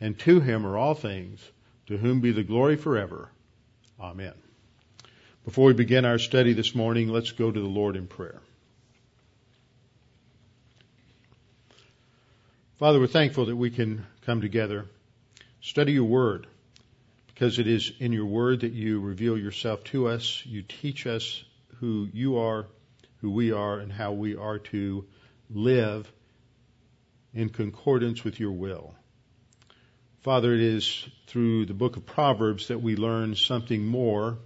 and to him are all things, to whom be the glory forever. Amen. Before we begin our study this morning, let's go to the Lord in prayer. Father, we're thankful that we can come together, study your word, because it is in your word that you reveal yourself to us. You teach us who you are, who we are, and how we are to live in concordance with your will. Father, it is through the book of Proverbs that we learn something more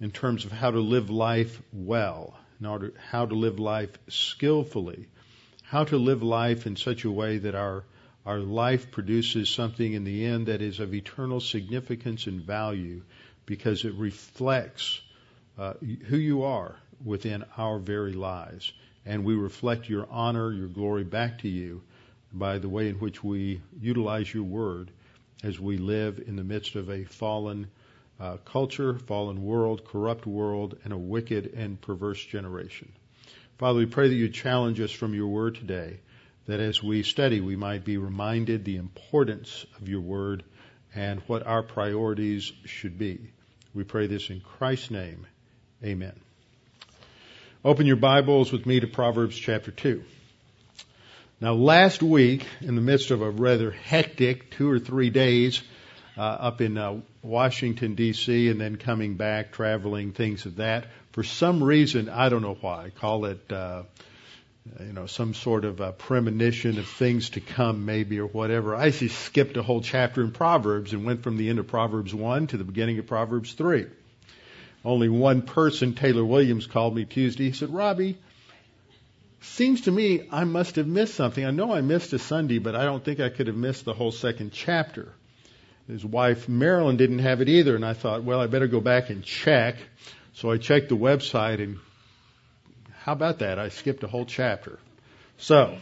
in terms of how to live life well, in order how to live life skillfully, how to live life in such a way that our our life produces something in the end that is of eternal significance and value because it reflects uh, who you are within our very lives. And we reflect your honor, your glory back to you by the way in which we utilize your word as we live in the midst of a fallen uh, culture, fallen world, corrupt world, and a wicked and perverse generation. Father, we pray that you challenge us from your word today, that as we study, we might be reminded the importance of your word and what our priorities should be. We pray this in Christ's name. Amen. Open your Bibles with me to Proverbs chapter 2. Now, last week, in the midst of a rather hectic two or three days uh, up in uh, Washington, D.C., and then coming back, traveling, things of that, for some reason, I don't know why, I call it, uh, you know, some sort of premonition of things to come, maybe, or whatever. I skipped a whole chapter in Proverbs and went from the end of Proverbs 1 to the beginning of Proverbs 3. Only one person, Taylor Williams, called me Tuesday. He said, Robbie, seems to me I must have missed something. I know I missed a Sunday, but I don't think I could have missed the whole second chapter. His wife Marilyn didn't have it either, and I thought, well, I better go back and check. So I checked the website, and how about that? I skipped a whole chapter. So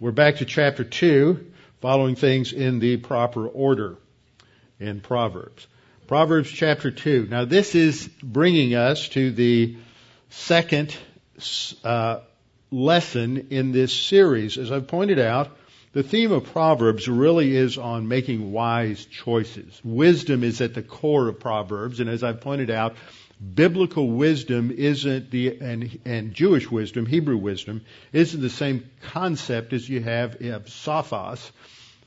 we're back to chapter two, following things in the proper order in Proverbs. Proverbs chapter two. Now this is bringing us to the second uh, lesson in this series. As I've pointed out, the theme of Proverbs really is on making wise choices. Wisdom is at the core of Proverbs, and as I've pointed out, biblical wisdom isn't the and, and Jewish wisdom, Hebrew wisdom, isn't the same concept as you have of sophos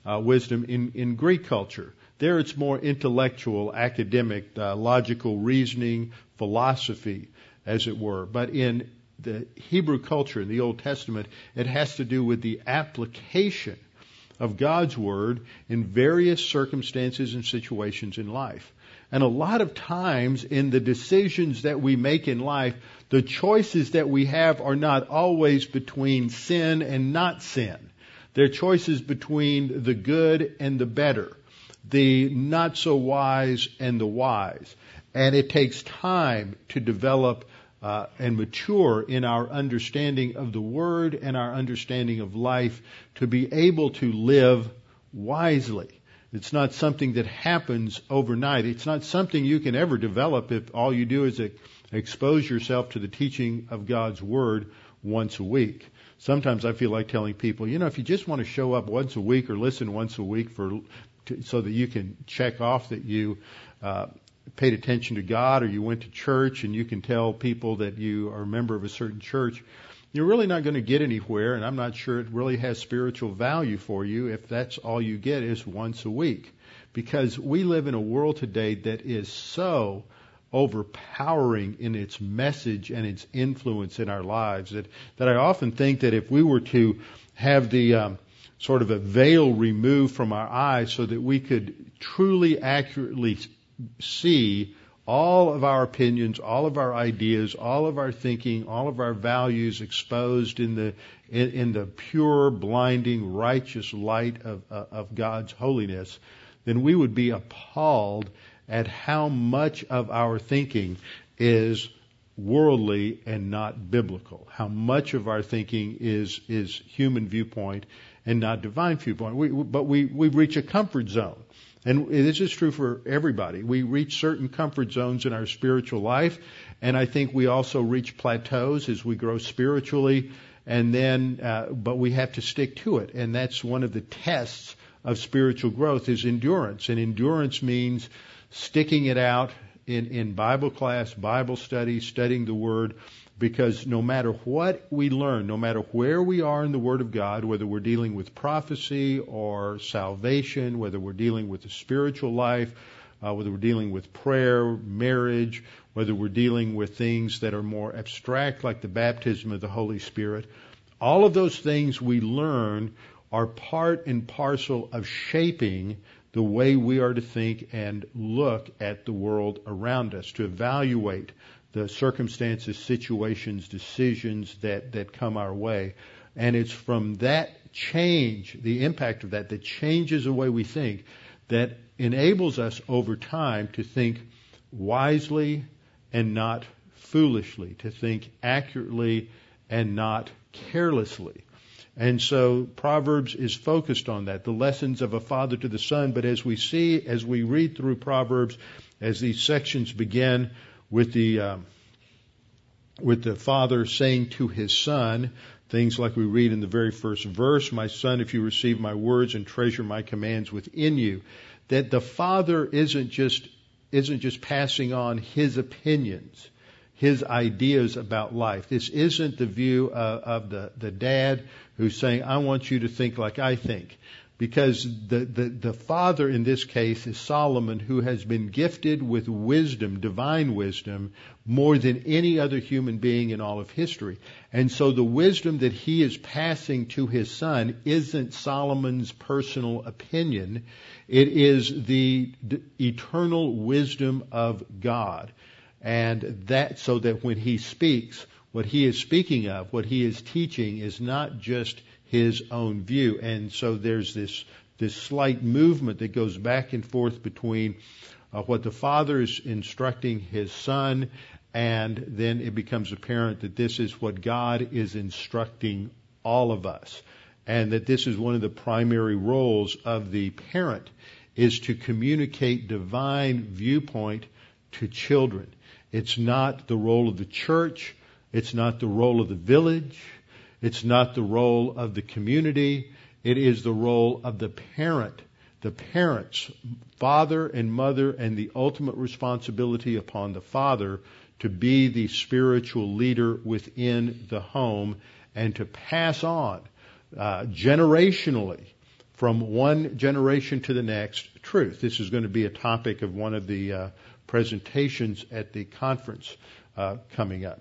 uh, wisdom in in Greek culture. There, it's more intellectual, academic, uh, logical reasoning, philosophy, as it were. But in the Hebrew culture in the Old Testament, it has to do with the application of God's Word in various circumstances and situations in life. And a lot of times in the decisions that we make in life, the choices that we have are not always between sin and not sin. They're choices between the good and the better, the not so wise and the wise. And it takes time to develop uh, and mature in our understanding of the Word and our understanding of life to be able to live wisely. It's not something that happens overnight. It's not something you can ever develop if all you do is expose yourself to the teaching of God's Word once a week. Sometimes I feel like telling people, you know, if you just want to show up once a week or listen once a week for to, so that you can check off that you uh, paid attention to God or you went to church and you can tell people that you are a member of a certain church, you're really not going to get anywhere, and I'm not sure it really has spiritual value for you if that's all you get is once a week. Because we live in a world today that is so overpowering in its message and its influence in our lives that, that I often think that if we were to have the um, sort of a veil removed from our eyes so that we could truly accurately see all of our opinions, all of our ideas, all of our thinking, all of our values exposed in the in, in the pure, blinding, righteous light of, uh, of God's holiness, then we would be appalled at how much of our thinking is worldly and not biblical. How much of our thinking is is human viewpoint and not divine viewpoint. We, but we we reach a comfort zone and this is true for everybody. We reach certain comfort zones in our spiritual life, and I think we also reach plateaus as we grow spiritually. And then, uh, but we have to stick to it, and that's one of the tests of spiritual growth is endurance. And endurance means sticking it out in, in Bible class, Bible study, studying the Word, because no matter what we learn, no matter where we are in the Word of God, whether we're dealing with prophecy or salvation, whether we're dealing with the spiritual life, uh, whether we're dealing with prayer, marriage, whether we're dealing with things that are more abstract like the baptism of the Holy Spirit, all of those things we learn are part and parcel of shaping the way we are to think and look at the world around us, to evaluate the circumstances, situations, decisions that, that come our way. And it's from that change, the impact of that, that changes the way we think, that enables us over time to think wisely and not foolishly, to think accurately and not carelessly. And so Proverbs is focused on that, the lessons of a father to the son. But as we see, as we read through Proverbs, as these sections begin, with the um, with the father saying to his son things like we read in the very first verse, "My son, if you receive my words and treasure my commands within you," that the father isn't just isn't just passing on his opinions, his ideas about life. This isn't the view of, of the the dad who's saying, "I want you to think like I think." Because the, the, the father in this case is Solomon, who has been gifted with wisdom, divine wisdom, more than any other human being in all of history. And so the wisdom that he is passing to his son isn't Solomon's personal opinion. It is the, the eternal wisdom of God. And that, so that when he speaks, what he is speaking of, what he is teaching is not just his own view. And so there's this, this slight movement that goes back and forth between uh, what the father is instructing his son, and then it becomes apparent that this is what God is instructing all of us. And that this is one of the primary roles of the parent is to communicate divine viewpoint to children. It's not the role of the church. It's not the role of the village. It's not the role of the community. It is the role of the parent, the parents, father and mother, and the ultimate responsibility upon the father to be the spiritual leader within the home and to pass on uh, generationally from one generation to the next truth. This is going to be a topic of one of the uh, presentations at the conference uh, coming up.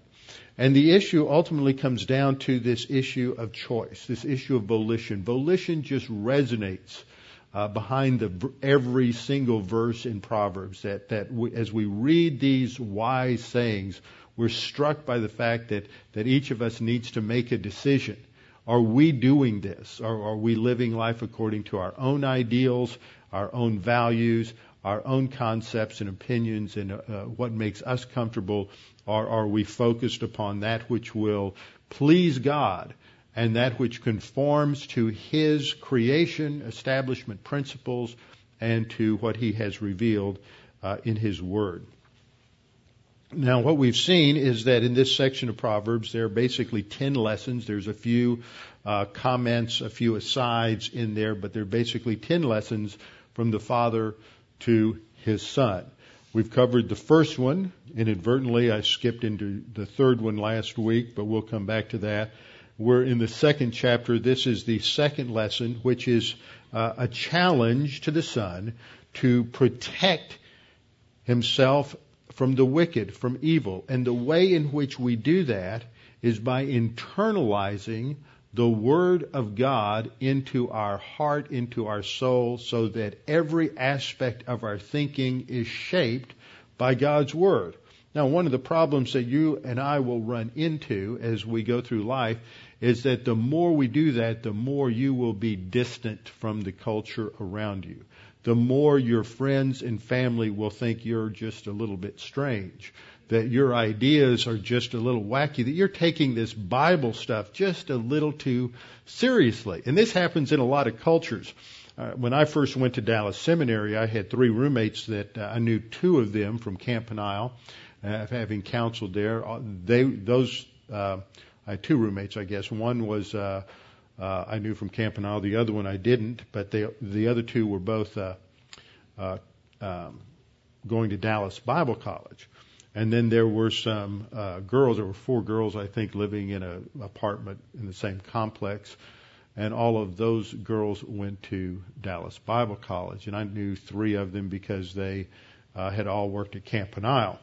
And the issue ultimately comes down to this issue of choice, this issue of volition. Volition just resonates uh, behind the, every single verse in Proverbs. That that we, as we read these wise sayings, we're struck by the fact that that each of us needs to make a decision. Are we doing this? Or are we living life according to our own ideals, our own values, our own concepts and opinions and uh, what makes us comfortable, or are we focused upon that which will please God and that which conforms to His creation, establishment principles, and to what He has revealed uh, in His Word? Now, what we've seen is that in this section of Proverbs, there are basically 10 lessons. There's a few uh, comments, a few asides in there, but there are basically 10 lessons from the Father to his son. We've covered the first one. Inadvertently, I skipped into the third one last week, but we'll come back to that. We're in the second chapter. This is the second lesson, which is uh, a challenge to the son to protect himself from the wicked, from evil. And the way in which we do that is by internalizing the Word of God into our heart, into our soul, so that every aspect of our thinking is shaped by God's Word. Now, one of the problems that you and I will run into as we go through life is that the more we do that, the more you will be distant from the culture around you. The more your friends and family will think you're just a little bit strange that your ideas are just a little wacky, that you're taking this Bible stuff just a little too seriously. And this happens in a lot of cultures. Uh, when I first went to Dallas Seminary, I had three roommates that uh, I knew two of them from Camp Peniel, uh, having counseled there. Uh, they, those, uh, I had two roommates, I guess. One was, uh, uh, I knew from Camp Peniel. The other one I didn't, but they, the other two were both, uh, uh, um, going to Dallas Bible College. And then there were some uh, girls. There were four girls, I think, living in an apartment in the same complex. And all of those girls went to Dallas Bible College. And I knew three of them because they uh, had all worked at Camp Peniel.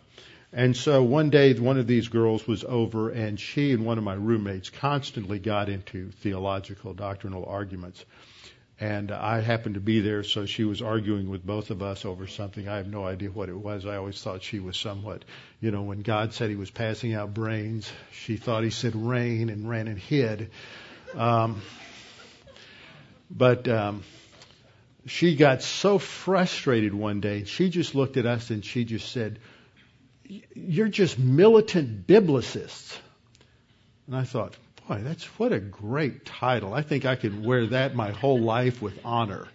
And so one day, one of these girls was over, and she and one of my roommates constantly got into theological, doctrinal arguments. And I happened to be there, so she was arguing with both of us over something. I have no idea what it was. I always thought she was somewhat, you know, when God said he was passing out brains, she thought he said rain and ran and hid. Um, but um, she got so frustrated one day, she just looked at us and she just said, You're just militant biblicists. And I thought, Boy, that's what a great title. I think I could wear that my whole life with honor.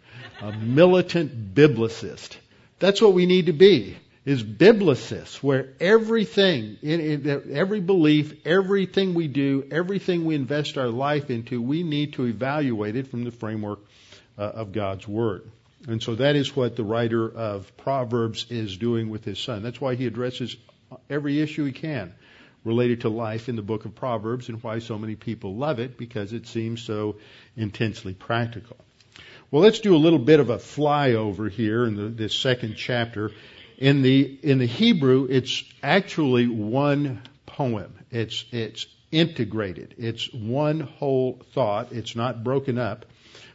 A militant biblicist. That's what we need to be, is biblicists, where everything, in, in, every belief, everything we do, everything we invest our life into, we need to evaluate it from the framework uh, of God's Word. And so that is what the writer of Proverbs is doing with his son. That's why he addresses every issue he can related to life in the book of Proverbs and why so many people love it because it seems so intensely practical. Well, let's do a little bit of a flyover here in the, this second chapter. In the in the Hebrew, it's actually one poem. It's it's integrated. It's one whole thought. It's not broken up,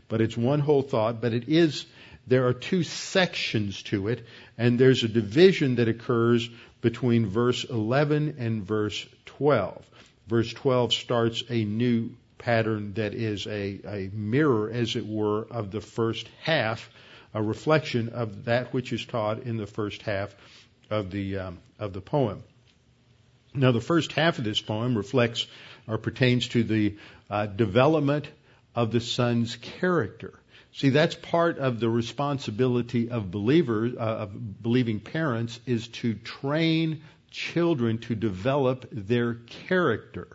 but it's one whole thought. But it is there are two sections to it, and there's a division that occurs between verse 11 and verse 12. Verse 12 starts a new pattern that is a, a mirror, as it were, of the first half, a reflection of that which is taught in the first half of the um, of the poem. Now, the first half of this poem reflects or pertains to the uh, development of the son's character. See, that's part of the responsibility of believers, uh, of believing parents, is to train children to develop their character.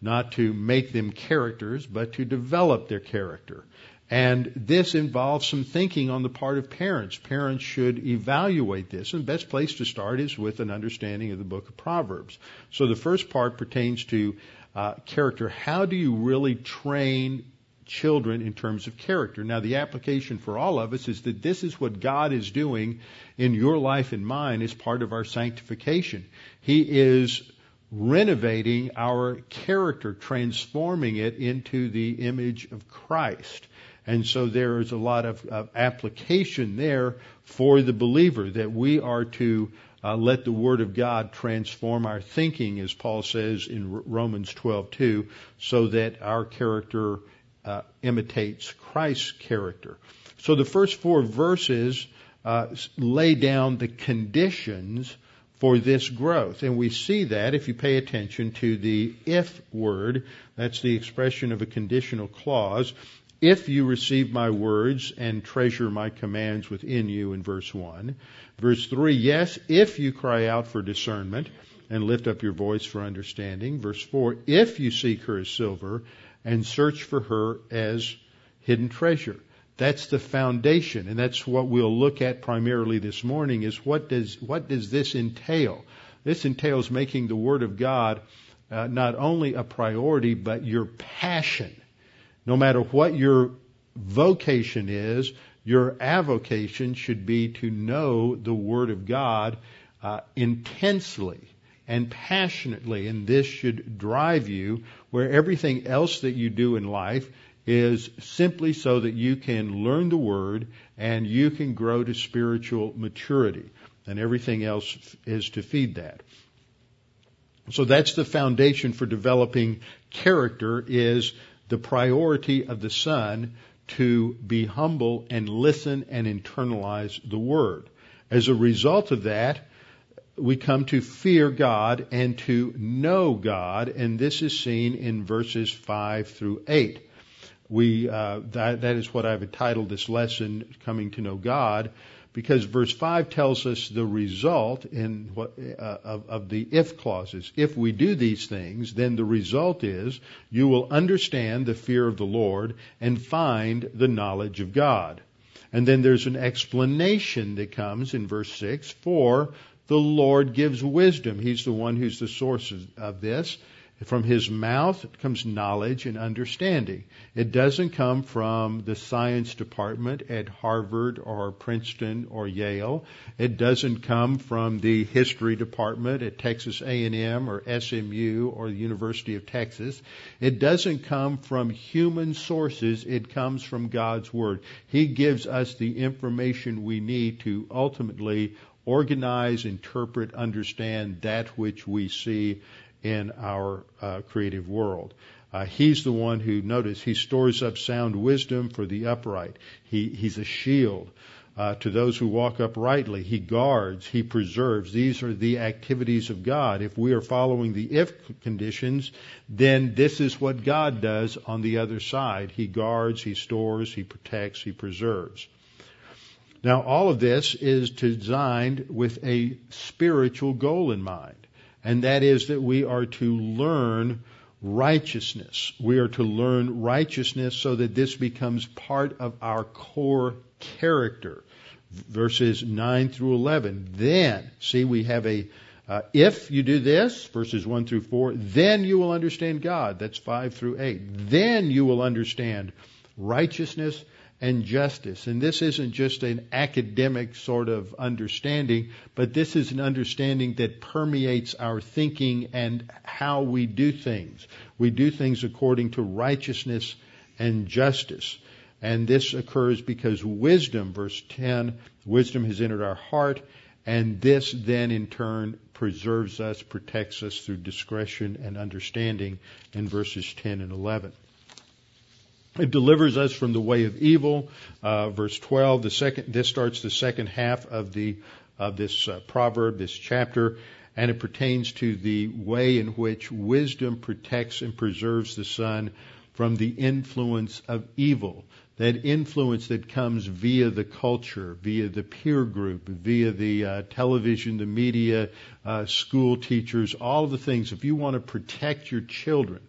Not to make them characters, but to develop their character. And this involves some thinking on the part of parents. Parents should evaluate this. And the best place to start is with an understanding of the book of Proverbs. So the first part pertains to uh, character. How do you really train children in terms of character. Now, the application for all of us is that this is what God is doing in your life and mine as part of our sanctification. He is renovating our character, transforming it into the image of Christ. And so there is a lot of, of application there for the believer that we are to uh, let the Word of God transform our thinking, as Paul says in Romans 12:2, so that our character uh, imitates Christ's character. So the first four verses uh, lay down the conditions for this growth. And we see that if you pay attention to the if word, that's the expression of a conditional clause. If you receive my words and treasure my commands within you in verse 1. Verse 3, yes, if you cry out for discernment and lift up your voice for understanding. Verse 4, if you seek her as silver and search for her as hidden treasure. That's the foundation, and that's what we'll look at primarily this morning is what does, what does this entail? This entails making the Word of God uh, not only a priority, but your passion. No matter what your vocation is, your avocation should be to know the Word of God uh, intensely and passionately, and this should drive you where everything else that you do in life is simply so that you can learn the Word and you can grow to spiritual maturity. And everything else is to feed that. So that's the foundation for developing character is the priority of the son to be humble and listen and internalize the word. As a result of that, we come to fear God and to know God, and this is seen in verses 5 through 8 we uh, that that is what I've entitled this lesson, coming to know God, because verse five tells us the result in what uh, of, of the if clauses. If we do these things, then the result is you will understand the fear of the Lord and find the knowledge of God. And then there's an explanation that comes in verse six for the Lord gives wisdom. He's the one who's the source of, of this. From his mouth comes knowledge and understanding. It doesn't come from the science department at Harvard or Princeton or Yale. It doesn't come from the history department at Texas A&M or SMU or the University of Texas. It doesn't come from human sources. It comes from God's Word. He gives us the information we need to ultimately organize, interpret, understand that which we see in our uh, creative world. Uh, he's the one who, notice, he stores up sound wisdom for the upright. He, he's a shield uh, to those who walk uprightly. He guards, he preserves. These are the activities of God. If we are following the if conditions, then this is what God does on the other side. He guards, he stores, he protects, he preserves. Now, all of this is designed with a spiritual goal in mind and that is that we are to learn righteousness. We are to learn righteousness so that this becomes part of our core character. Verses 9 through 11. Then, see, we have a, uh, if you do this, verses 1 through 4, then you will understand God. That's 5 through 8. Then you will understand righteousness and justice. And this isn't just an academic sort of understanding, but this is an understanding that permeates our thinking and how we do things. We do things according to righteousness and justice. And this occurs because wisdom, verse 10, wisdom has entered our heart, and this then in turn preserves us, protects us through discretion and understanding in verses 10 and 11. It delivers us from the way of evil. Uh, verse 12. The second. This starts the second half of the of this uh, proverb, this chapter, and it pertains to the way in which wisdom protects and preserves the son from the influence of evil. That influence that comes via the culture, via the peer group, via the uh, television, the media, uh, school teachers, all of the things. If you want to protect your children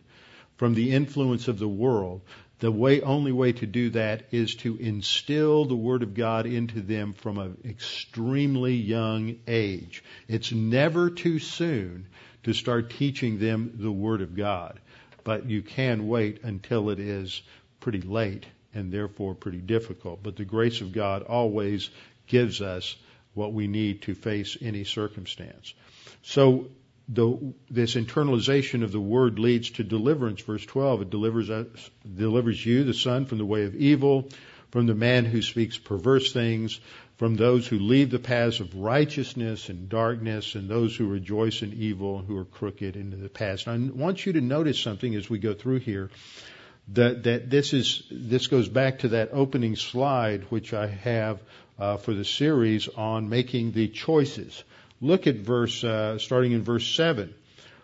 from the influence of the world, the way, only way to do that is to instill the Word of God into them from an extremely young age. It's never too soon to start teaching them the Word of God, but you can wait until it is pretty late and therefore pretty difficult. But the grace of God always gives us what we need to face any circumstance. So the, this internalization of the word leads to deliverance. Verse 12, it delivers us, delivers you, the son, from the way of evil, from the man who speaks perverse things, from those who leave the paths of righteousness and darkness, and those who rejoice in evil, who are crooked into the past. I want you to notice something as we go through here. That, that this is this goes back to that opening slide which I have uh, for the series on making the choices. Look at verse, uh, starting in verse 7.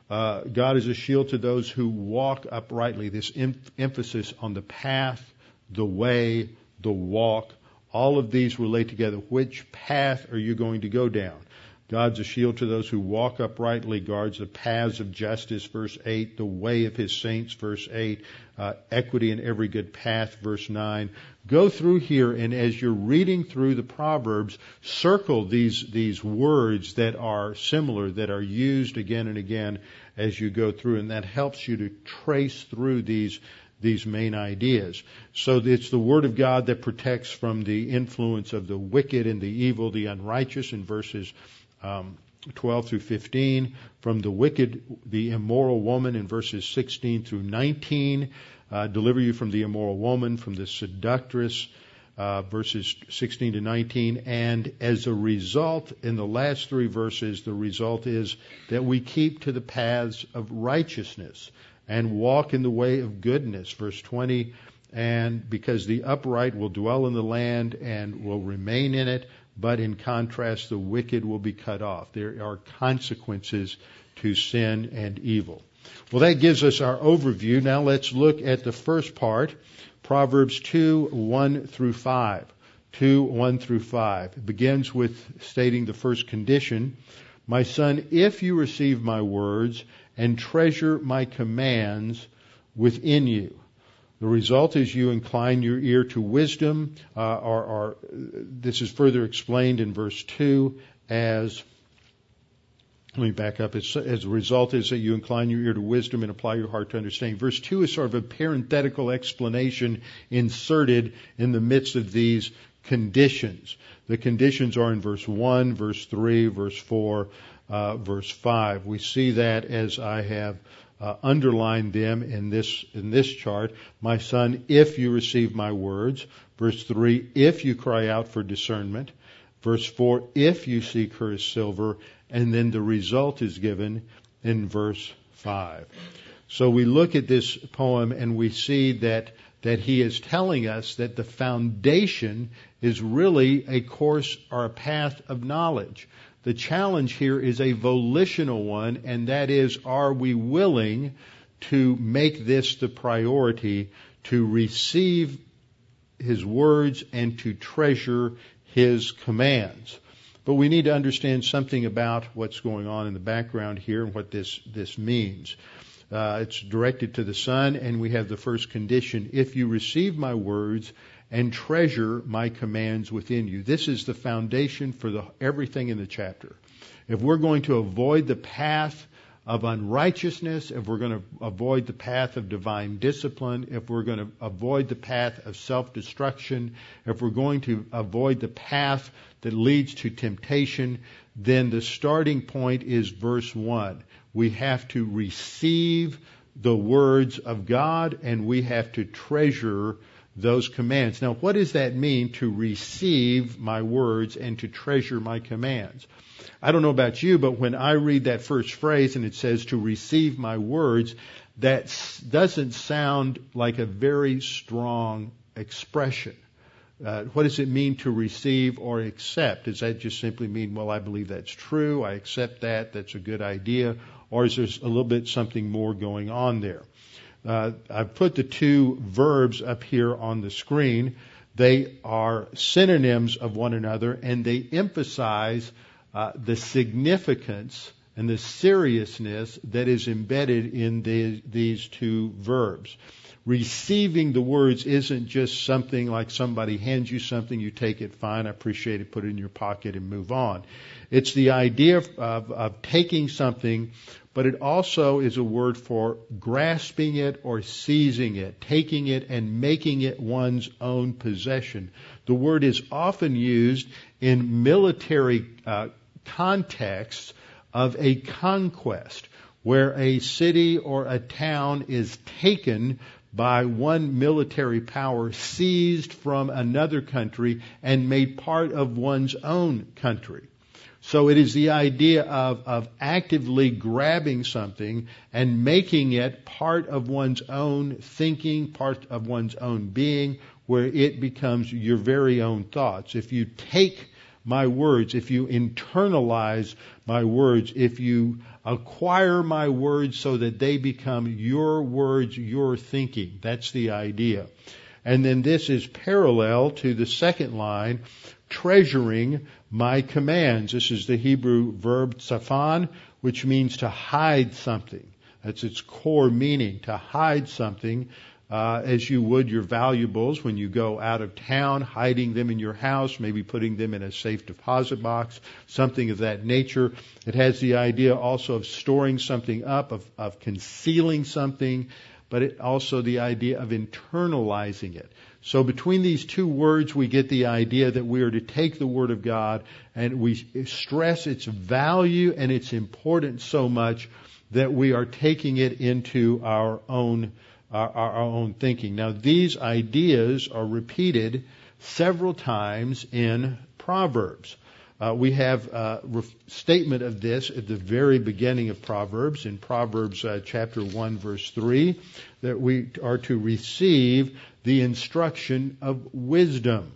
Uh, God is a shield to those who walk uprightly. This em- emphasis on the path, the way, the walk. All of these relate together. Which path are you going to go down? God's a shield to those who walk uprightly, guards the paths of justice, verse 8, the way of his saints, verse 8, uh, equity in every good path, verse 9. Go through here and as you're reading through the Proverbs, circle these, these words that are similar, that are used again and again as you go through, and that helps you to trace through these these main ideas. So it's the Word of God that protects from the influence of the wicked and the evil, the unrighteous in verses um, 12 through 15, from the wicked, the immoral woman in verses 16 through 19, uh, deliver you from the immoral woman, from the seductress, uh, verses 16 to 19. And as a result, in the last three verses, the result is that we keep to the paths of righteousness and walk in the way of goodness. Verse 20, and because the upright will dwell in the land and will remain in it, but in contrast, the wicked will be cut off. There are consequences to sin and evil. Well, that gives us our overview. Now let's look at the first part, Proverbs 2, 1 through 5. 2, 1 through 5. It begins with stating the first condition. My son, if you receive my words and treasure my commands within you. The result is you incline your ear to wisdom, uh, or, or, this is further explained in verse 2 as, let me back up, as, a result is that you incline your ear to wisdom and apply your heart to understanding. Verse 2 is sort of a parenthetical explanation inserted in the midst of these conditions. The conditions are in verse 1, verse 3, verse 4, uh, verse 5. We see that as I have uh, underlined them in this in this chart. My son, if you receive my words. Verse 3, if you cry out for discernment. Verse 4, if you seek her as silver. And then the result is given in verse 5. So we look at this poem and we see that that he is telling us that the foundation is really a course or a path of knowledge. The challenge here is a volitional one, and that is, are we willing to make this the priority to receive His words and to treasure His commands? But we need to understand something about what's going on in the background here and what this, this means. Uh, it's directed to the Son, and we have the first condition. If you receive my words and treasure my commands within you. This is the foundation for the, everything in the chapter. If we're going to avoid the path of unrighteousness, if we're going to avoid the path of divine discipline, if we're going to avoid the path of self-destruction, if we're going to avoid the path that leads to temptation, then the starting point is verse 1. We have to receive the words of God and we have to treasure those commands. Now, what does that mean to receive my words and to treasure my commands? I don't know about you, but when I read that first phrase and it says to receive my words, that doesn't sound like a very strong expression. Uh, what does it mean to receive or accept? Does that just simply mean, well, I believe that's true, I accept that, that's a good idea, or is there a little bit something more going on there? Uh, I've put the two verbs up here on the screen. They are synonyms of one another and they emphasize uh, the significance and the seriousness that is embedded in the, these two verbs. Receiving the words isn't just something like somebody hands you something, you take it, fine, I appreciate it, put it in your pocket and move on. It's the idea of, of, taking something but it also is a word for grasping it or seizing it, taking it and making it one's own possession. The word is often used in military uh, contexts of a conquest, where a city or a town is taken by one military power, seized from another country, and made part of one's own country. So it is the idea of, of actively grabbing something and making it part of one's own thinking, part of one's own being, where it becomes your very own thoughts. If you take my words, if you internalize my words, if you acquire my words so that they become your words, your thinking, that's the idea. And then this is parallel to the second line treasuring my commands. This is the Hebrew verb tzafan, which means to hide something. That's its core meaning, to hide something uh, as you would your valuables when you go out of town, hiding them in your house, maybe putting them in a safe deposit box, something of that nature. It has the idea also of storing something up, of, of concealing something, but it also the idea of internalizing it. So between these two words, we get the idea that we are to take the Word of God and we stress its value and its importance so much that we are taking it into our own our, our, own thinking. Now, these ideas are repeated several times in Proverbs. Uh, we have a statement of this at the very beginning of Proverbs, in Proverbs uh, chapter 1, verse 3, that we are to receive the instruction of wisdom,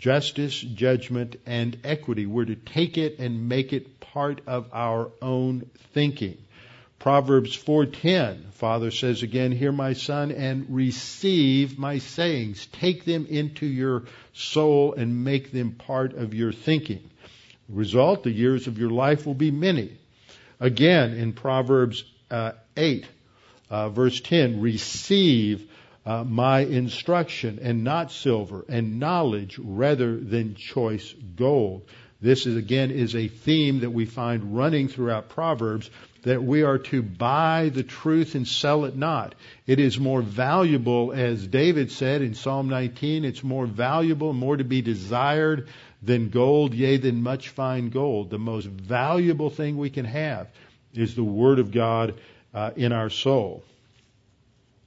justice, judgment, and equity. We're to take it and make it part of our own thinking. Proverbs 4:10, Father says again, "Hear my son and receive my sayings. Take them into your soul and make them part of your thinking." Result, the years of your life will be many. Again, in Proverbs uh, 8, uh, verse 10, receive uh, my instruction and not silver and knowledge rather than choice gold. This is again is a theme that we find running throughout Proverbs that we are to buy the truth and sell it not. It is more valuable, as David said in Psalm 19, it's more valuable, more to be desired than gold, yea, than much fine gold. The most valuable thing we can have is the Word of God uh, in our soul.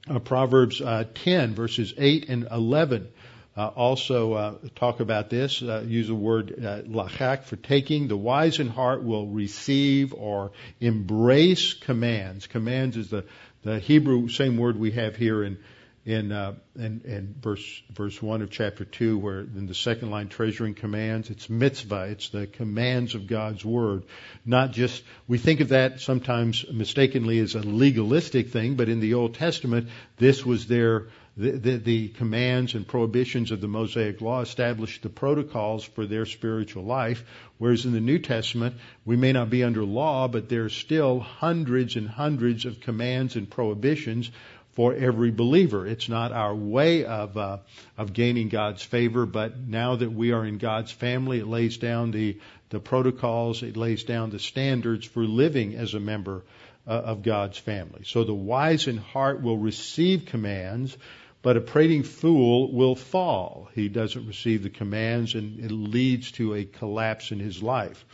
Uh, Proverbs uh, 10, verses 8 and 11 uh, also uh, talk about this. Uh, use the word uh, lachak for taking. The wise in heart will receive or embrace commands. Commands is the the Hebrew same word we have here in in uh, in, in verse verse one of chapter two, where in the second line, treasuring commands. It's mitzvah. It's the commands of God's word, not just we think of that sometimes mistakenly as a legalistic thing, but in the Old Testament, this was their the, the, the, commands and prohibitions of the Mosaic Law established the protocols for their spiritual life, whereas in the New Testament, we may not be under law, but there are still hundreds and hundreds of commands and prohibitions for every believer. It's not our way of uh, of gaining God's favor, but now that we are in God's family, it lays down the the protocols, it lays down the standards for living as a member uh, of God's family. So the wise in heart will receive commands but a prating fool will fall. He doesn't receive the commands and it leads to a collapse in his life.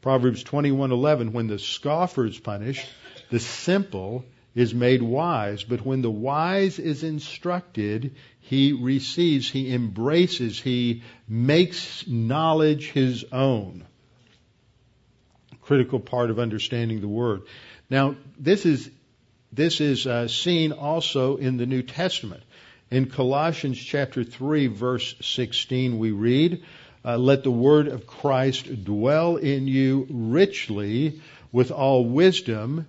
Proverbs 21:11 when the scoffer is punished, the simple is made wise, but when the wise is instructed, he receives, he embraces, he makes knowledge his own. Critical part of understanding the word. Now, this is this is uh, seen also in the New Testament. In Colossians chapter 3 verse 16 we read, uh, let the word of Christ dwell in you richly with all wisdom,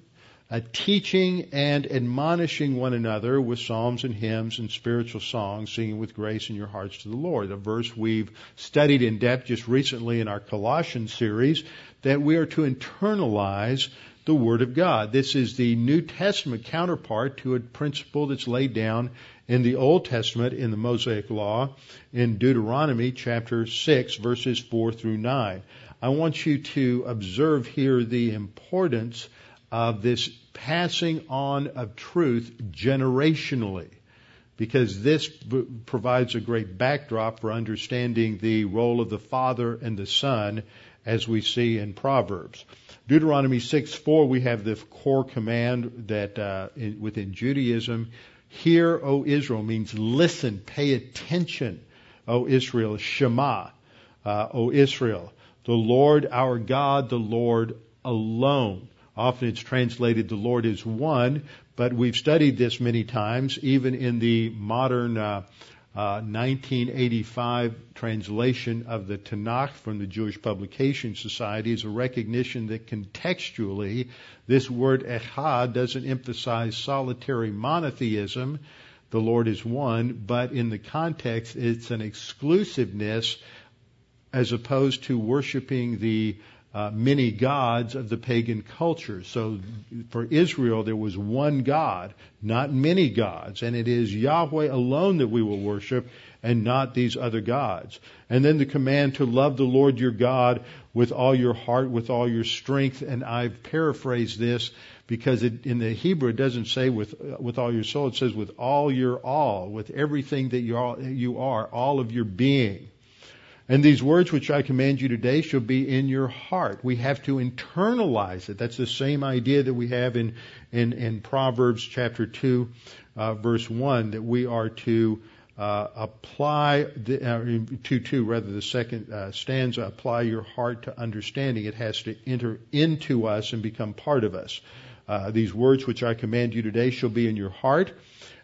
uh, teaching and admonishing one another with psalms and hymns and spiritual songs, singing with grace in your hearts to the Lord. A verse we've studied in depth just recently in our Colossians series that we are to internalize the Word of God. This is the New Testament counterpart to a principle that's laid down in the Old Testament in the Mosaic Law in Deuteronomy chapter 6 verses 4 through 9. I want you to observe here the importance of this passing on of truth generationally because this b- provides a great backdrop for understanding the role of the Father and the Son as we see in Proverbs. Deuteronomy 6 4, we have the core command that uh, in, within Judaism Hear, O Israel, means listen, pay attention, O Israel. Shema, uh, O Israel. The Lord our God, the Lord alone. Often it's translated the Lord is one, but we've studied this many times, even in the modern uh, 1985 translation of the Tanakh from the Jewish Publication Society. Is a recognition that contextually this word echad doesn't emphasize solitary monotheism, the Lord is one, but in the context it's an exclusiveness as opposed to worshiping the uh, many gods of the pagan culture. So for Israel, there was one God, not many gods, and it is Yahweh alone that we will worship and not these other gods. And then the command to love the Lord your God with all your heart, with all your strength, and I've paraphrased this because it, in the Hebrew it doesn't say with with all your soul, it says with all your all, with everything that you are, you are all of your being. And these words which I command you today shall be in your heart. We have to internalize it. That's the same idea that we have in, in, in Proverbs chapter 2, uh, verse 1, that we are to uh, apply, the, uh, 2 2, rather the second uh, stanza, apply your heart to understanding. It has to enter into us and become part of us. Uh, these words which I command you today shall be in your heart,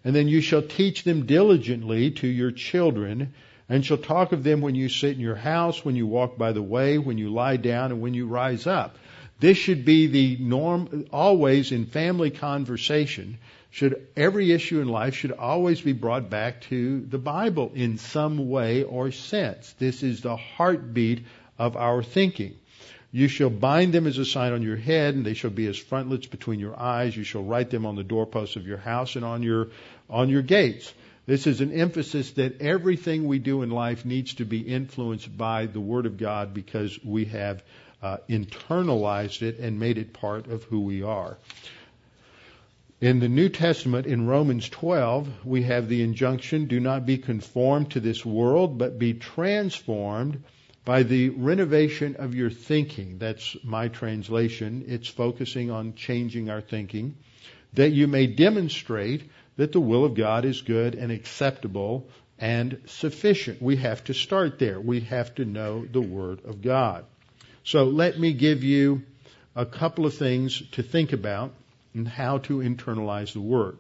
and then you shall teach them diligently to your children and shall talk of them when you sit in your house, when you walk by the way, when you lie down, and when you rise up. This should be the norm always in family conversation. Should every issue in life should always be brought back to the Bible in some way or sense. This is the heartbeat of our thinking. You shall bind them as a sign on your head, and they shall be as frontlets between your eyes. You shall write them on the doorposts of your house and on your on your gates. This is an emphasis that everything we do in life needs to be influenced by the Word of God because we have uh, internalized it and made it part of who we are. In the New Testament, in Romans 12, we have the injunction do not be conformed to this world, but be transformed by the renovation of your thinking. That's my translation. It's focusing on changing our thinking. That you may demonstrate that the will of God is good and acceptable and sufficient. We have to start there. We have to know the Word of God. So let me give you a couple of things to think about and how to internalize the Word.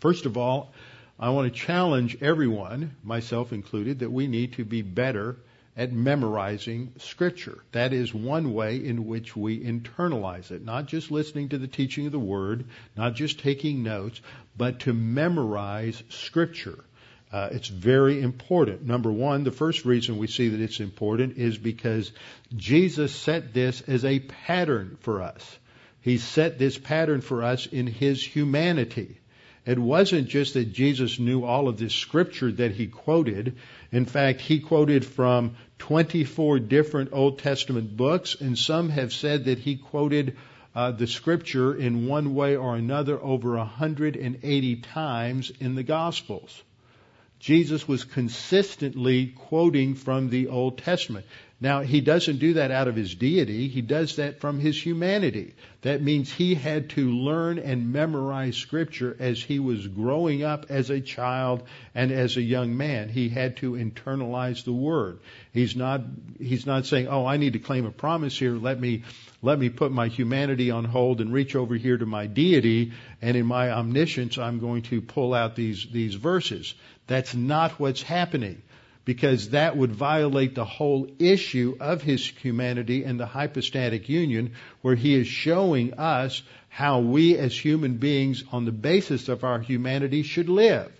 First of all, I want to challenge everyone, myself included, that we need to be better at memorizing Scripture. That is one way in which we internalize it. Not just listening to the teaching of the Word, not just taking notes, but to memorize Scripture. Uh, it's very important. Number one, the first reason we see that it's important is because Jesus set this as a pattern for us. He set this pattern for us in His humanity. It wasn't just that Jesus knew all of this scripture that he quoted. In fact, he quoted from 24 different Old Testament books, and some have said that he quoted uh, the scripture in one way or another over 180 times in the Gospels. Jesus was consistently quoting from the Old Testament. Now, he doesn't do that out of his deity. He does that from his humanity. That means he had to learn and memorize scripture as he was growing up as a child and as a young man. He had to internalize the word. He's not, he's not saying, oh, I need to claim a promise here. Let me, let me put my humanity on hold and reach over here to my deity. And in my omniscience, I'm going to pull out these, these verses. That's not what's happening because that would violate the whole issue of his humanity and the hypostatic union, where he is showing us how we as human beings, on the basis of our humanity, should live.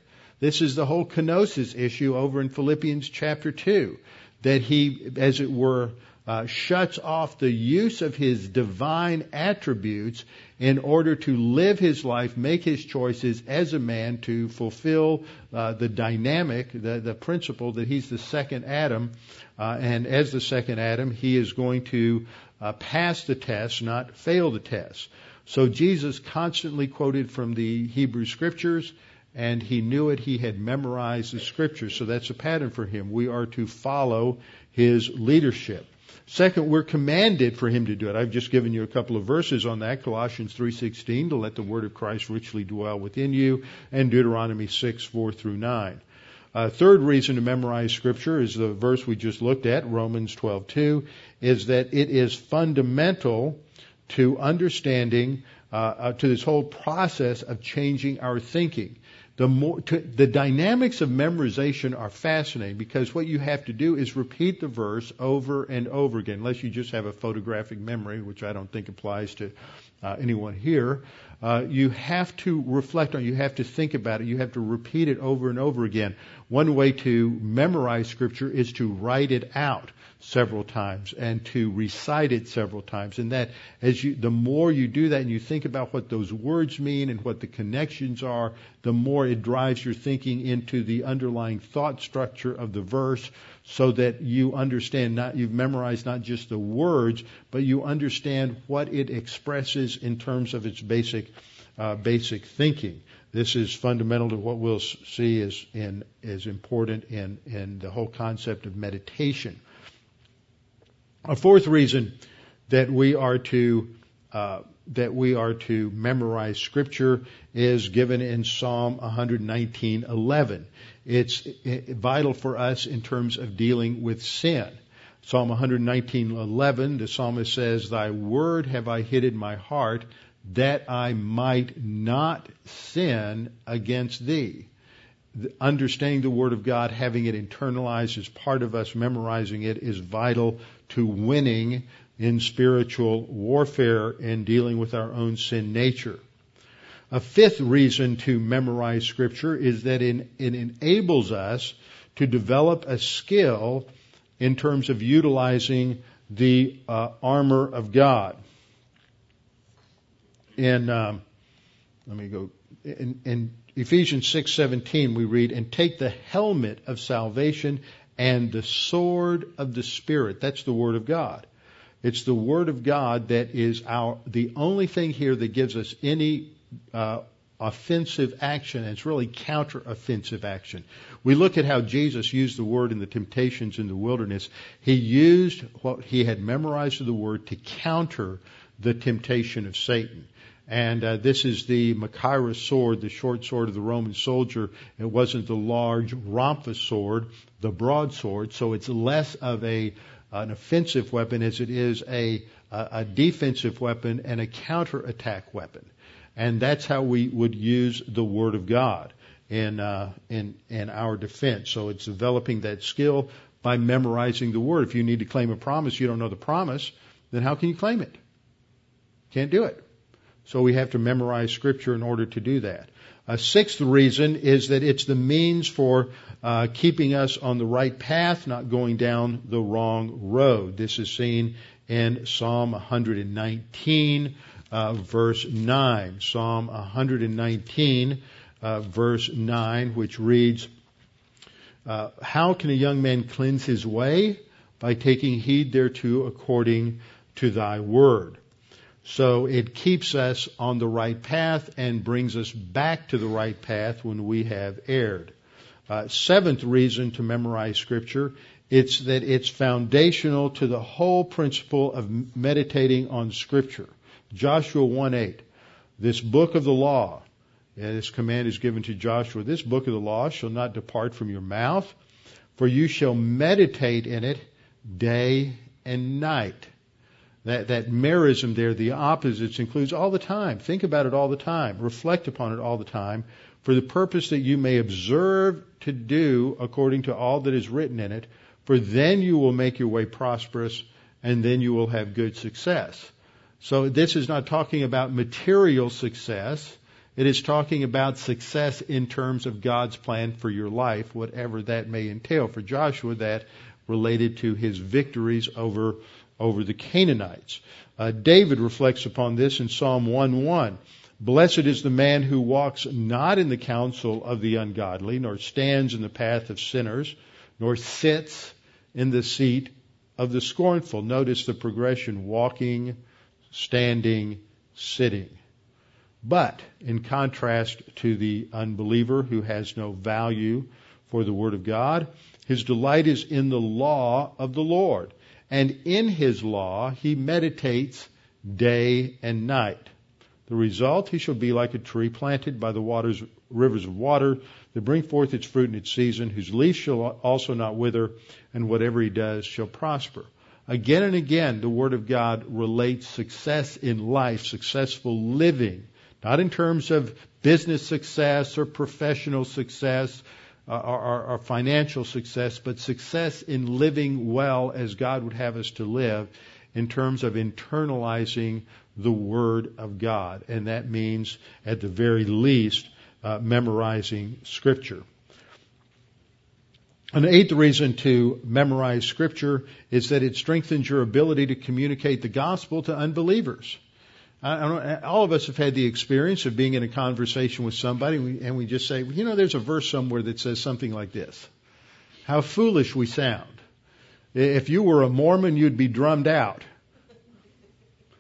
This is the whole kenosis issue over in Philippians chapter 2, that he, as it were, uh, shuts off the use of his divine attributes in order to live his life, make his choices as a man to fulfill uh, the dynamic, the, the principle that he's the second Adam, uh, and as the second Adam, he is going to uh, pass the test, not fail the test. So Jesus constantly quoted from the Hebrew scriptures, and he knew it. He had memorized the scriptures, so that's a pattern for him. We are to follow his leadership. Second, we're commanded for him to do it. I've just given you a couple of verses on that. Colossians 3:16 to let the word of Christ richly dwell within you and Deuteronomy 6:4 through 9. Uh, third reason to memorize scripture is the verse we just looked at, Romans 12:2, is that it is fundamental to understanding uh, uh, to this whole process of changing our thinking the more to, the dynamics of memorization are fascinating because what you have to do is repeat the verse over and over again unless you just have a photographic memory which I don't think applies to uh, anyone here, uh, you have to reflect on. You have to think about it. You have to repeat it over and over again. One way to memorize Scripture is to write it out several times and to recite it several times. And that as you, the more you do that and you think about what those words mean and what the connections are, the more it drives your thinking into the underlying thought structure of the verse so that you understand not, you've memorized not just the words, but you understand what it expresses in terms of its basic, uh, basic thinking. This is fundamental to what we'll see is in, is important in, in the whole concept of meditation. A fourth reason that we are to uh, that we are to memorize Scripture is given in Psalm 119:11. It's vital for us in terms of dealing with sin. Psalm 119:11, the psalmist says, "Thy word have I hid in my heart, that I might not sin against thee." Understanding the Word of God, having it internalized as part of us, memorizing it is vital to winning in spiritual warfare and dealing with our own sin nature. A fifth reason to memorize scripture is that it enables us to develop a skill in terms of utilizing the uh, armor of God. In um, let me go in, in Ephesians six seventeen we read, "And take the helmet of salvation and the sword of the Spirit. That's the Word of God. It's the Word of God that is our the only thing here that gives us any uh, offensive action, and it's really counter-offensive action. We look at how Jesus used the Word in the temptations in the wilderness. He used what he had memorized of the Word to counter the temptation of Satan. And uh, this is the Machaira sword, the short sword of the Roman soldier. It wasn't the large Ramphas sword, the broadsword. So it's less of a an offensive weapon as it is a a defensive weapon and a counterattack weapon. And that's how we would use the Word of God in uh, in in our defense. So it's developing that skill by memorizing the Word. If you need to claim a promise, you don't know the promise, then how can you claim it? Can't do it. So we have to memorize scripture in order to do that. A sixth reason is that it's the means for uh, keeping us on the right path, not going down the wrong road. This is seen in Psalm 119, uh, verse 9. Psalm 119, uh, verse 9, which reads, uh, How can a young man cleanse his way? By taking heed thereto according to thy word. So it keeps us on the right path and brings us back to the right path when we have erred. Uh, seventh reason to memorize scripture, it's that it's foundational to the whole principle of meditating on scripture. Joshua 1:8. This book of the law, and this command is given to Joshua, this book of the law shall not depart from your mouth, for you shall meditate in it day and night that, that merism there, the opposites, includes all the time. Think about it all the time. Reflect upon it all the time for the purpose that you may observe to do according to all that is written in it, for then you will make your way prosperous and then you will have good success. So this is not talking about material success. It is talking about success in terms of God's plan for your life, whatever that may entail. For Joshua, that related to his victories over over the Canaanites. Uh, David reflects upon this in Psalm 1:1. Blessed is the man who walks not in the counsel of the ungodly, nor stands in the path of sinners, nor sits in the seat of the scornful. Notice the progression walking, standing, sitting. But in contrast to the unbeliever who has no value for the Word of God, his delight is in the law of the Lord and in his law he meditates day and night. The result, he shall be like a tree planted by the waters, rivers of water that bring forth its fruit in its season, whose leaf shall also not wither, and whatever he does shall prosper. Again and again, the Word of God relates success in life, successful living, not in terms of business success or professional success, or, or, our financial success, but success in living well as God would have us to live in terms of internalizing the Word of God. And that means, at the very least, uh, memorizing Scripture. An eighth reason to memorize Scripture is that it strengthens your ability to communicate the gospel to unbelievers. all of us have had the experience of being in a conversation with somebody and we just say, you know, there's a verse somewhere that says something like this. How foolish we sound. If you were a Mormon, you'd be drummed out.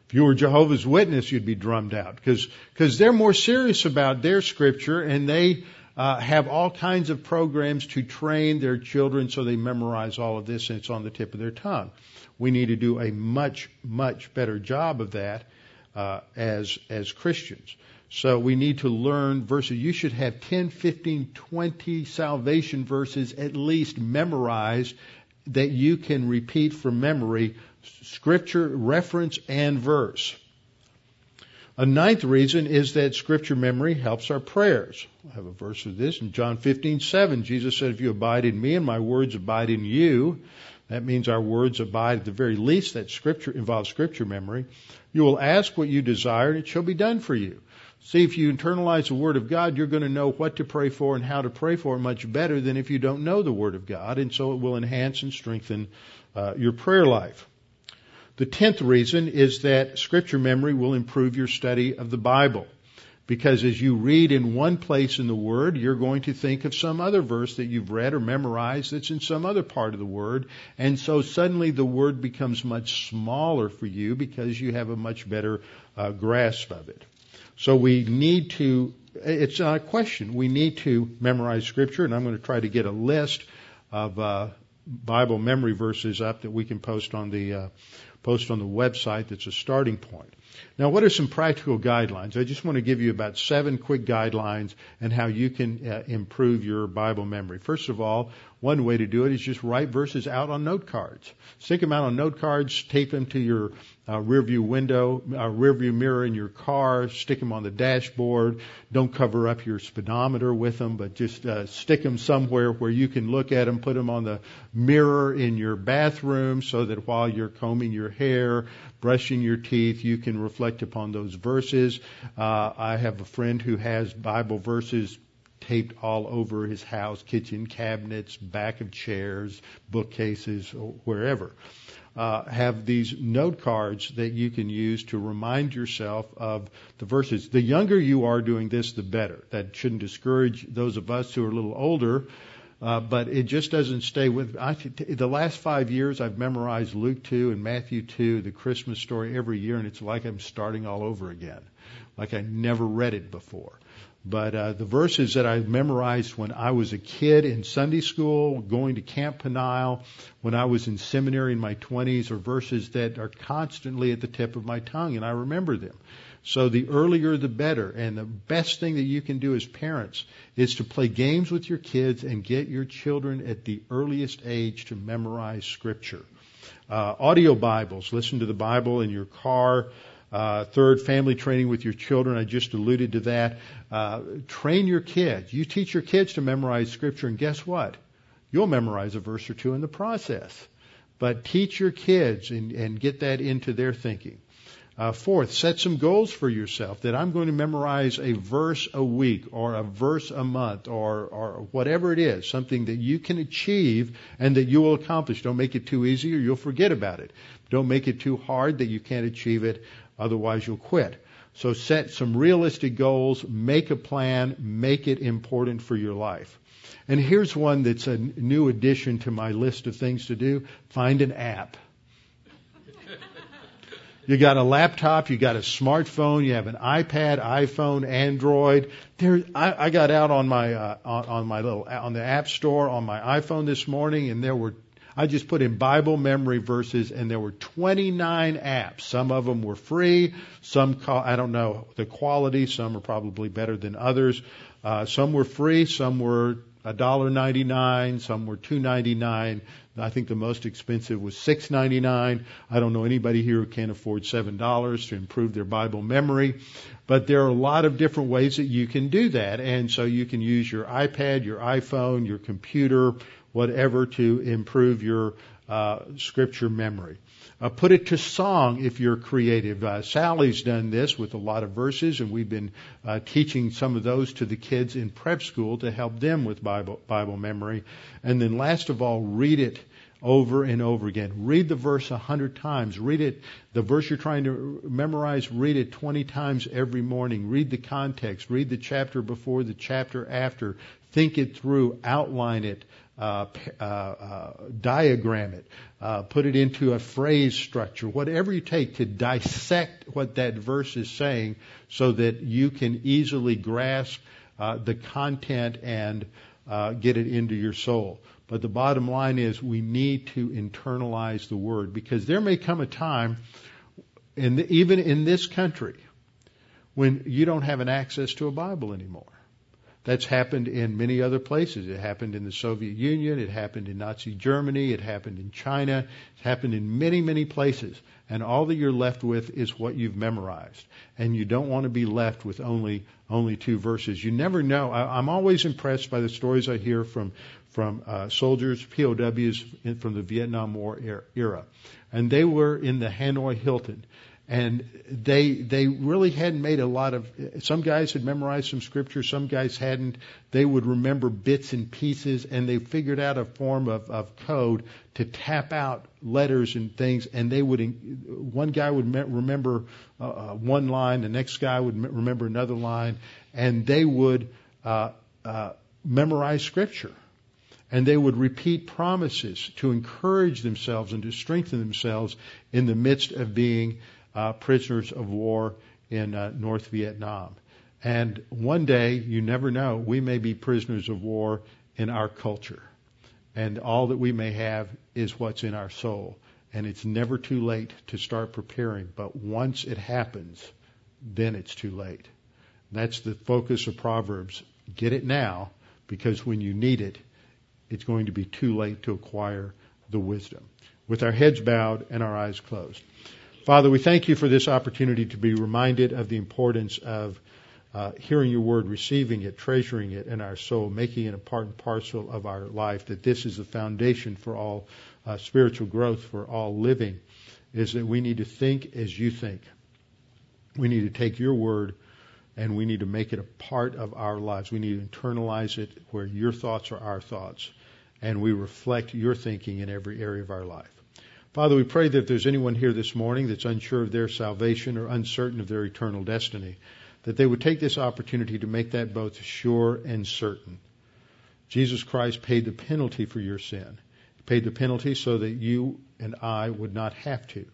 If you were Jehovah's Witness, you'd be drummed out because because they're more serious about their scripture and they uh, have all kinds of programs to train their children so they memorize all of this and it's on the tip of their tongue. We need to do a much much better job of that uh, as as Christians. So we need to learn verses. You should have 10, 15, 20 salvation verses at least memorized that you can repeat from memory, scripture, reference, and verse. A ninth reason is that scripture memory helps our prayers. I have a verse of this in John 15, 7. Jesus said, if you abide in me and my words abide in you, that means our words abide at the very least. That scripture involves scripture memory. You will ask what you desire and it shall be done for you. See, if you internalize the Word of God, you're going to know what to pray for and how to pray for much better than if you don't know the Word of God, and so it will enhance and strengthen uh, your prayer life. The tenth reason is that Scripture memory will improve your study of the Bible. Because as you read in one place in the Word, you're going to think of some other verse that you've read or memorized that's in some other part of the Word. And so suddenly the Word becomes much smaller for you because you have a much better uh, grasp of it. So we need to, it's not a question, we need to memorize Scripture, and I'm going to try to get a list of uh, Bible memory verses up that we can post on the uh, post on the website. That's a starting point. Now, what are some practical guidelines? I just want to give you about seven quick guidelines and how you can uh, improve your Bible memory. First of all, one way to do it is just write verses out on note cards. Stick them out on note cards, tape them to your uh, rear view window, uh, rear view mirror in your car, stick them on the dashboard. Don't cover up your speedometer with them, but just uh, stick them somewhere where you can look at them. Put them on the mirror in your bathroom so that while you're combing your hair, brushing your teeth, you can reflect upon those verses. Uh, I have a friend who has Bible verses taped all over his house, kitchen cabinets, back of chairs, bookcases, wherever uh, have these note cards that you can use to remind yourself of the verses. The younger you are doing this, the better. That shouldn't discourage those of us who are a little older. Uh, but it just doesn't stay with. I, the last five years, I've memorized Luke 2 and Matthew 2, the Christmas story every year, and it's like I'm starting all over again, like I never read it before. But uh, the verses that I memorized when I was a kid in Sunday school, going to Camp Peniel, when I was in seminary in my 20s, are verses that are constantly at the tip of my tongue, and I remember them. So the earlier the better. And the best thing that you can do as parents is to play games with your kids and get your children at the earliest age to memorize Scripture. Uh, audio Bibles, listen to the Bible in your car. Uh, third, family training with your children. I just alluded to that. Uh, train your kids. You teach your kids to memorize scripture, and guess what? You'll memorize a verse or two in the process. But teach your kids and, and get that into their thinking. Uh, fourth, set some goals for yourself that I'm going to memorize a verse a week or a verse a month or, or whatever it is, something that you can achieve and that you will accomplish. Don't make it too easy or you'll forget about it. Don't make it too hard that you can't achieve it. Otherwise, you'll quit. So set some realistic goals, make a plan, make it important for your life. And here's one that's a new addition to my list of things to do. Find an app. You got a laptop, you got a smartphone, you have an iPad, iPhone, Android. There, I, I got out on my uh, on, on my little on the App Store on my iPhone this morning, and there were I just put in Bible memory verses, and there were 29 apps. Some of them were free. Some, I don't know the quality. Some are probably better than others. Uh, some were free. Some were $1.99. Some were $2.99. I think the most expensive was $6.99. I don't know anybody here who can't afford $7 to improve their Bible memory. But there are a lot of different ways that you can do that. And so you can use your iPad, your iPhone, your computer, whatever to improve your uh, scripture memory. Uh, put it to song if you're creative. Uh, Sally's done this with a lot of verses, and we've been uh, teaching some of those to the kids in prep school to help them with Bible, Bible memory. And then last of all, read it over and over again. Read the verse a hundred times. Read it, the verse you're trying to memorize, read it 20 times every morning. Read the context. Read the chapter before, the chapter after. Think it through. Outline it. Uh, uh, uh, diagram it. Uh, put it into a phrase structure. Whatever you take to dissect what that verse is saying so that you can easily grasp uh, the content and uh, get it into your soul. But the bottom line is we need to internalize the word because there may come a time, in the, even in this country, when you don't have an access to a Bible anymore. That's happened in many other places. It happened in the Soviet Union. It happened in Nazi Germany. It happened in China. It happened in many, many places. And all that you're left with is what you've memorized. And you don't want to be left with only, only two verses. You never know. I, I'm always impressed by the stories I hear from, from uh, soldiers, POWs in, from the Vietnam War era. And they were in the Hanoi Hilton and they they really hadn't made a lot of some guys had memorized some scripture some guys hadn't. They would remember bits and pieces and they figured out a form of, of code to tap out letters and things and they would one guy would remember uh, uh, one line the next guy would remember another line and they would uh, uh, memorize scripture. And they would repeat promises to encourage themselves and to strengthen themselves in the midst of being uh, prisoners of war in uh, North Vietnam. And one day, you never know, we may be prisoners of war in our culture. And all that we may have is what's in our soul. And it's never too late to start preparing. But once it happens, then it's too late. That's the focus of Proverbs. Get it now, because when you need it, it's going to be too late to acquire the wisdom. With our heads bowed and our eyes closed. Father, we thank you for this opportunity to be reminded of the importance of uh, hearing your word, receiving it, treasuring it in our soul, making it a part and parcel of our life, that this is the foundation for all uh, spiritual growth, for all living, is that we need to think as you think. We need to take your word and we need to make it a part of our lives. We need to internalize it where your thoughts are our thoughts, and we reflect your thinking in every area of our life. Father, we pray that if there's anyone here this morning that's unsure of their salvation or uncertain of their eternal destiny, that they would take this opportunity to make that both sure and certain. Jesus Christ paid the penalty for your sin. He paid the penalty so that you and I would not have to.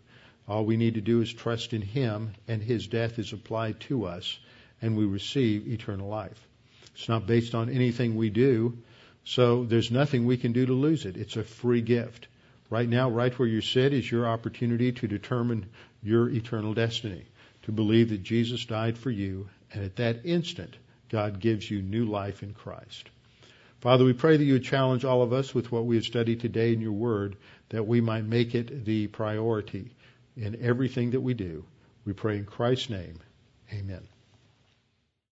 All we need to do is trust in Him, and His death is applied to us, and we receive eternal life. It's not based on anything we do, so there's nothing we can do to lose it. It's a free gift. Right now, right where you sit is your opportunity to determine your eternal destiny, to believe that Jesus died for you, and at that instant, God gives you new life in Christ. Father, we pray that you would challenge all of us with what we have studied today in your word, that we might make it the priority in everything that we do. We pray in Christ's name. Amen.